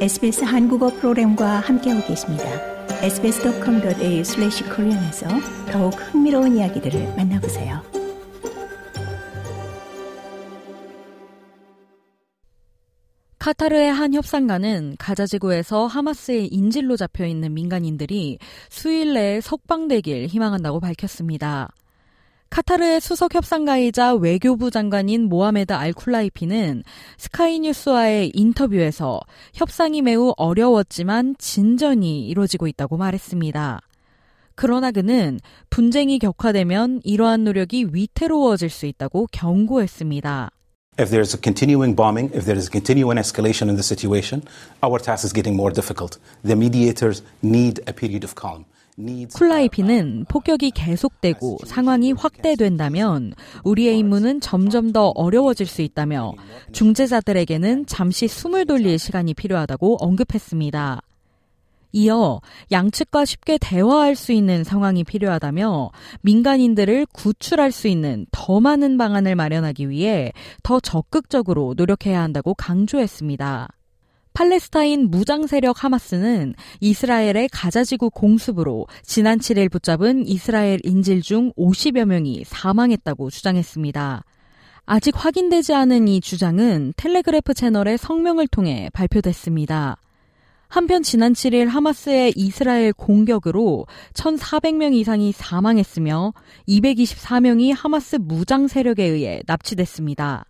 SBS 한국어 프로그램과 함께하고 계십니다. sbs.com.au/korean에서 더욱 흥미로운 이야기들을 만나보세요. 카타르의 한 협상가는 가자 지구에서 하마스의 인질로 잡혀 있는 민간인들이 수일 내에 석방되길 희망한다고 밝혔습니다. 카타르의 수석 협상가이자 외교부 장관인 모하메드 알쿨라이피는 스카이뉴스와의 인터뷰에서 협상이 매우 어려웠지만 진전이 이루어지고 있다고 말했습니다. 그러나 그는 분쟁이 격화되면 이러한 노력이 위태로워질 수 있다고 경고했습니다. If there's a continuing bombing, if there is a continuing escalation in the situation, our task is getting more difficult. The mediators need a period of calm. 쿨라이피는 폭격이 계속되고 상황이 확대된다면 우리의 임무는 점점 더 어려워질 수 있다며 중재자들에게는 잠시 숨을 돌릴 시간이 필요하다고 언급했습니다. 이어 양측과 쉽게 대화할 수 있는 상황이 필요하다며 민간인들을 구출할 수 있는 더 많은 방안을 마련하기 위해 더 적극적으로 노력해야 한다고 강조했습니다. 팔레스타인 무장 세력 하마스는 이스라엘의 가자지구 공습으로 지난 7일 붙잡은 이스라엘 인질 중 50여 명이 사망했다고 주장했습니다. 아직 확인되지 않은 이 주장은 텔레그램 채널의 성명을 통해 발표됐습니다. 한편 지난 7일 하마스의 이스라엘 공격으로 1,400명 이상이 사망했으며 224명이 하마스 무장 세력에 의해 납치됐습니다.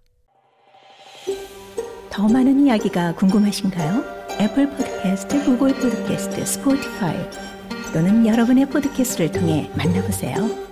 더 많은 이야기가 궁금하신가요? Apple Podcast, Google Podcast, Spotify 또는 여러분의 podcast를 통해 만나보세요.